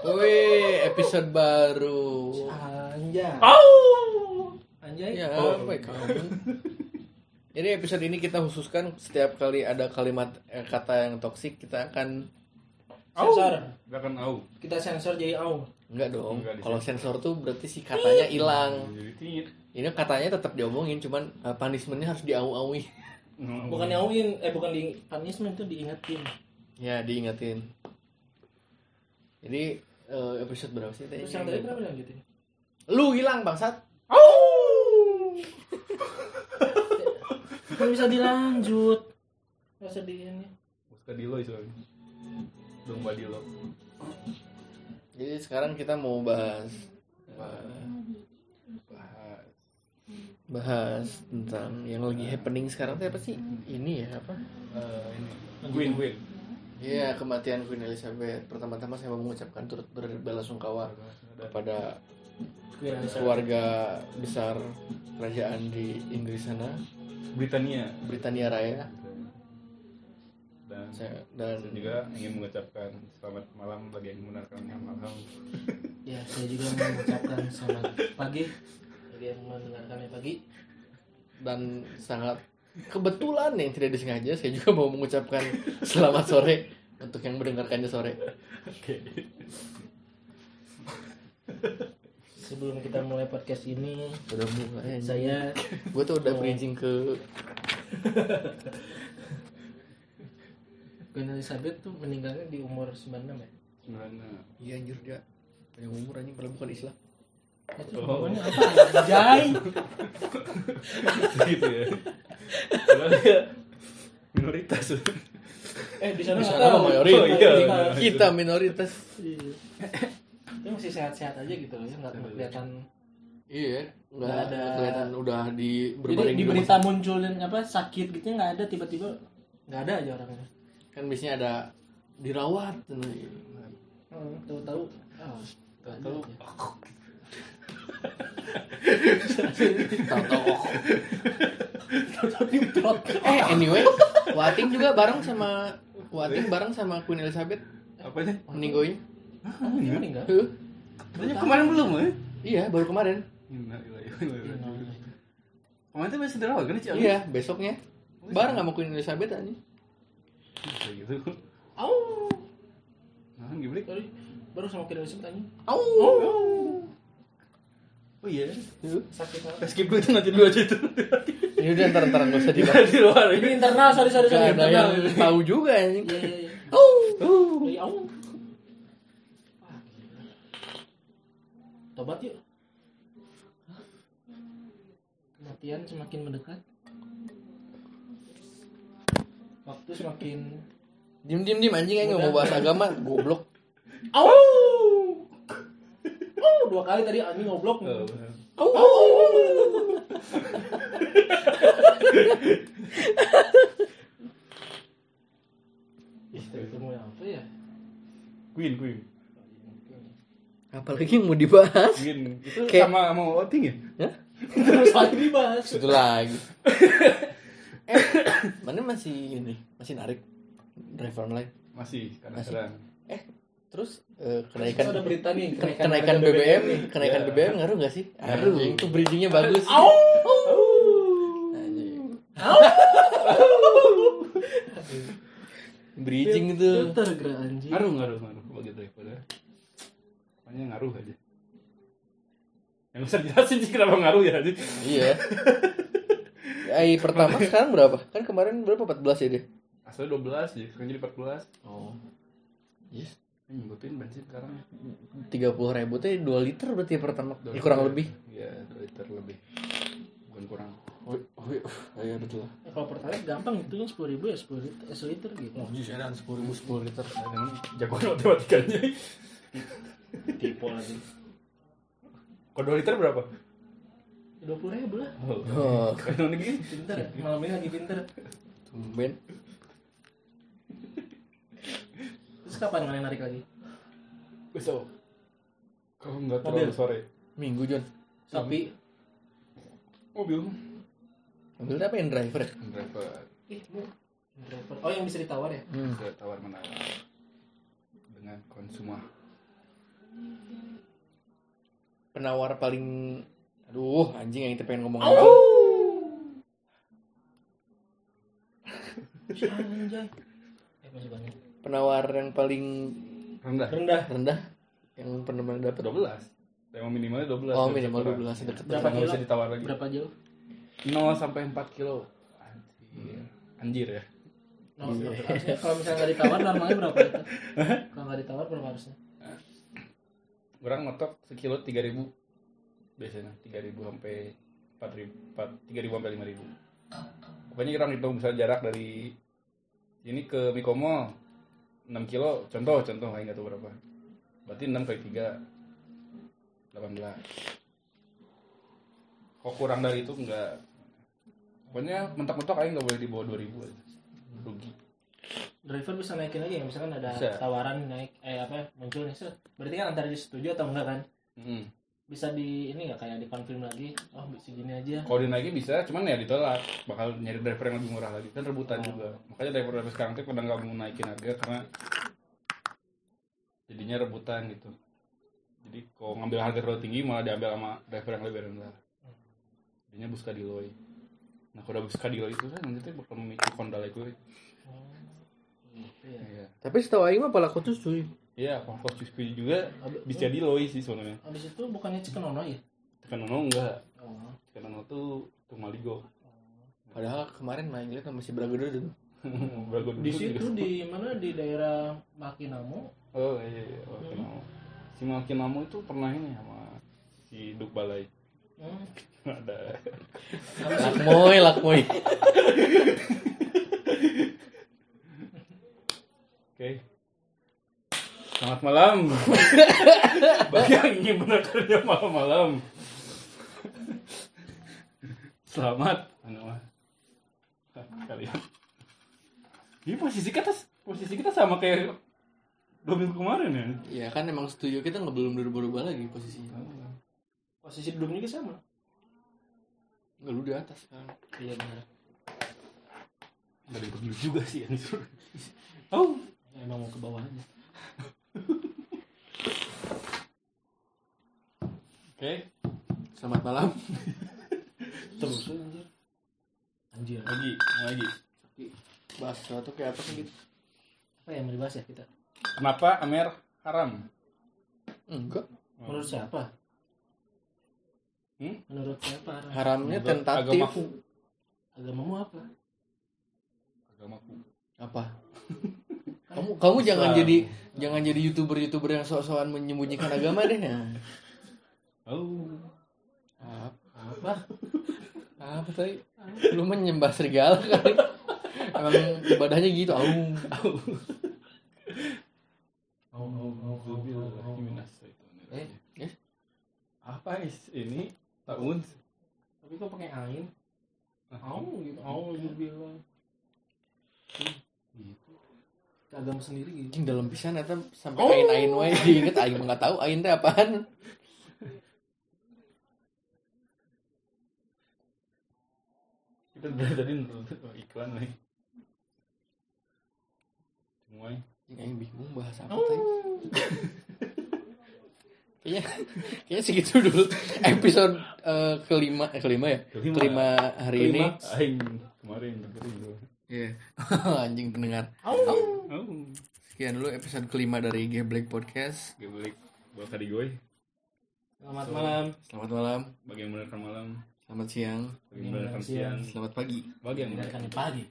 Wih, episode baru. Anjay. Au. Anjay. Ya, Oh. baik kamu. Jadi episode ini kita khususkan setiap kali ada kalimat eh, kata yang toksik kita akan. Sensor. Gak akan au. Kita sensor jadi au. enggak dong. Enggak Kalau sensor tuh berarti si katanya hilang. Ini katanya tetap diomongin, cuman eh, punishmentnya harus diau-aui. Bukan nyauin, eh bukan di punishment tuh diingetin. Ya, diingetin. Jadi eh, episode berapa sih tadi? Terus yang tadi berapa lanjutin? Lu hilang bangsat. Kan bisa dilanjut. Gak ini. Suka di lo soalnya. Domba di lo. Jadi sekarang kita mau bahas Bahas. Bahas. bahas tentang yang lagi happening sekarang tuh apa sih? Ini ya apa? Eh, ini. Queen Queen. Iya kematian Queen Elizabeth. Pertama-tama saya mau mengucapkan turut berbelasungkawa kepada Queen Elizabeth. keluarga besar kerajaan di Inggris sana, Britania. Britania Raya. Dan Saya dan saya juga ingin mengucapkan selamat malam bagi yang mendengarkannya malam. Ya, saya juga mengucapkan selamat pagi bagi yang mendengarkannya pagi. dan sangat kebetulan yang tidak disengaja saya juga mau mengucapkan selamat sore untuk yang mendengarkannya sore. Sebelum kita mulai podcast ini, Udah mulai. saya gue tuh udah bridging ke Queen Elizabeth tuh meninggalnya di umur 96 ya. Sebenarnya. iya anjir dia yang umur anjing padahal bukan Islam. Itu Oh. apa? Anjay. gitu ya. Minoritas. Eh di sana Di sana tahu. mayoritas. Oh, iya. Kita minoritas. Iya. Dia masih sehat-sehat aja gitu loh ya, nggak kelihatan. Iya, nggak ada kelihatan udah di Jadi berbaring di rumah berita munculin apa sakit gitu nggak ada tiba-tiba nggak ada aja orangnya. kan biasanya ada dirawat. Hmm, tahu-tahu. Oh, Tahu-tahu. aja. Tahu-tahu. Eh anyway, Wating juga bareng sama Wating bareng sama Queen Elizabeth Apanya? meninggoy. Oh, dia meninggal. Huh? Katanya kemarin belum ya? Iya, baru kemarin. Kemarin tuh masih dirawat kan Ciamis? Iya, besoknya. Bareng sama Queen Elizabeth aja. Gitu. Au. Nah, gimana? Sorry. Baru sama Queen Elizabeth tanya. Au. Oh iya. Sakit apa? Skip dulu itu nanti dulu aja itu. Ini udah ntar ntar nggak usah dibahas. Di luar Ini internal, sorry sorry sorry. Gak ada yang tahu juga anjing. Iya iya iya. Dari au. Wah, gila. Tobat yuk. Kematian semakin mendekat. Waktu semakin Dim dim dim anjing aja nggak mau bahas agama, goblok. Au! Oh, dua kali tadi anjing ngoblok. Oh, Au. Itu mau apa ya? Queen, Queen. Apalagi yang mau dibahas? Queen. Itu Kayak- sama sama outing ya? Hah? Terus lagi dibahas. Itu lagi. eh, mana masih ini, masih narik driver online. Masih, Masih. kadang-kadang. Eh, terus eh, Kenaikan kenaikan ada berita nih, Ken- kenaikan BBM, nih. kenaikan Ya. BBM ngaruh gak sih? Ngaruh. Itu bridgingnya bagus. Au! Bridging itu. Filter gerak anjing. Ngaruh, ngaruh, ngaruh bagi daripada. Pokoknya ngaruh aja. Yang bisa jelasin sih kenapa ngaruh ya anjing. Iya. AI pertama sekarang berapa? Kan kemarin berapa? 14 ya dia? Asalnya 12 ya, sekarang jadi 14. Oh. Yes. Ini ngikutin bensin sekarang. 30 ribu tuh 2 liter berarti ya pertama. Dua Ya, kurang lebih. Iya, 2 liter lebih. Bukan kurang. Oh, oh, iya. Oh, iya betul. Ya, kalau pertalite gampang hitungnya sepuluh ribu ya sepuluh liter, eh, seliter gitu. Oh, jus edan 10 ribu 10 liter. Yang jagoan matematikanya. Tipe lagi. Kalau 2 liter berapa? Dua puluh ribu lah. Oh, Kalau negeri Pinter. Malam ini lagi pinter. tumben. Terus kapan kalian narik lagi? besok. Kalau nggak Mobil. terlalu sore. Minggu John. Tapi Mobil. Mobilnya apa yang driver? Driver. ih bu driver. Oh yang bisa ditawar ya? Hmm. Bisa tawar menawar dengan konsuma. penawar paling aduh anjing yang kita pengen ngomong Anjay. Eh, penawar yang paling rendah Rendah. rendah yang pernah dapat 12 yang minimalnya 12 oh bisa minimal kurang. 12 deket Berapa kilo? bisa ditawar lagi Berapa jauh? 0 sampai 4 kilo. Anjir. Anjir ya? No, harusnya kalau misalnya nggak ditawar normalnya berapa itu? kalau nggak ditawar berapa harusnya? orang motok sekilo 3000 biasanya 3000 sampai 4000 4 3000 sampai 5000 pokoknya orang hitung misalnya jarak dari ini ke Mikomo 6 kilo. Contoh contoh nggak tahu berapa. Berarti 6 kali 3 18 kok kurang dari itu enggak pokoknya mentok-mentok aja nggak boleh di bawah 2000 aja rugi Driver bisa naikin lagi ya misalkan ada Bisa. tawaran naik eh apa muncul nih set. Berarti kan antara disetujui atau enggak kan? Mm. Bisa di ini nggak kayak dikonfirm lagi? Oh segini aja. kalau dinaikin bisa cuman ya ditolak bakal nyari driver yang lebih murah lagi kan rebutan juga makanya driver driver sekarang tuh pada nggak mau naikin harga karena jadinya rebutan gitu jadi kalau ngambil harga terlalu tinggi malah diambil sama driver yang lebih rendah jadinya buska di loy nah kalau udah buska di loy itu kan nanti tuh bakal memicu kondal itu Oh, gitu ya. iya tapi setahu Aing mah pala kutus cuy iya kalau cuy juga bisa di loy sih sebenarnya Habis itu bukannya Cikenono ya? tekan nono enggak Oh. tekan nono tuh tuh maligo padahal kemarin main lihat masih beragede tuh Berago dulu Di juga. situ di mana di daerah Makinamo Oh iya, iya. Makinamo. Si Makinamo itu pernah ini sama si Duk Balai. Hmm. Ada. lakmoy lakmoy Oke. Selamat malam. Bagi yang ingin mendengarnya malam-malam. Selamat. Anu mah. Kalian. Ini posisi kita posisi kita sama kayak dua minggu kemarin ya. ya kan emang studio kita nggak belum berubah-ubah lagi posisinya Posisi duduknya juga sama. nggak lu di atas kan Iya benar. Gak ada dulu juga sih yang disuruh. Oh, Ya, emang mau ke bawah aja. oke. selamat malam Terus anjir. Anjir. Lagi, mau lagi. bahas sesuatu kayak apa sih gitu Apa yang mau dibahas ya kita? Kenapa Amer haram? enggak Menurut siapa? Hmm? Menurut siapa? haramnya Menurut tentatif agamaku. Agamamu apa? Agamaku. apa kamu kamu jangan Islam. jadi jangan jadi youtuber youtuber yang sok-sokan menyembunyikan agama deh ya. Oh. apa Apa? apa tadi lu menyembah serigala kali emang ibadahnya gitu au Oh, oh, oh, oh, oh, oh. Eh, eh apa is ini tahun? Tapi kok pakai ain? Au gitu. Au gitu bilang. Gitu. Agama sendiri gitu. Anjing dalam pisan eta sampai ain ain wae diinget aing mah nggak tahu ain teh apaan Kita dari tadi nonton iklan nih. Semua. Aing bingung bahas apa teh kayaknya kayaknya segitu dulu episode eh, kelima eh, kelima ya Kelima. kelima hari ini Aing kemarin dengerin gua. Iya. anjing pendengar Oh. sekian dulu episode kelima dari G Black Podcast balik bawa kadi gue. Selamat malam. selamat malam Bagi yang mendengarkan malam, selamat siang bagi yang mendengarkan Siang. siang, selamat pagi bagi yang pagi.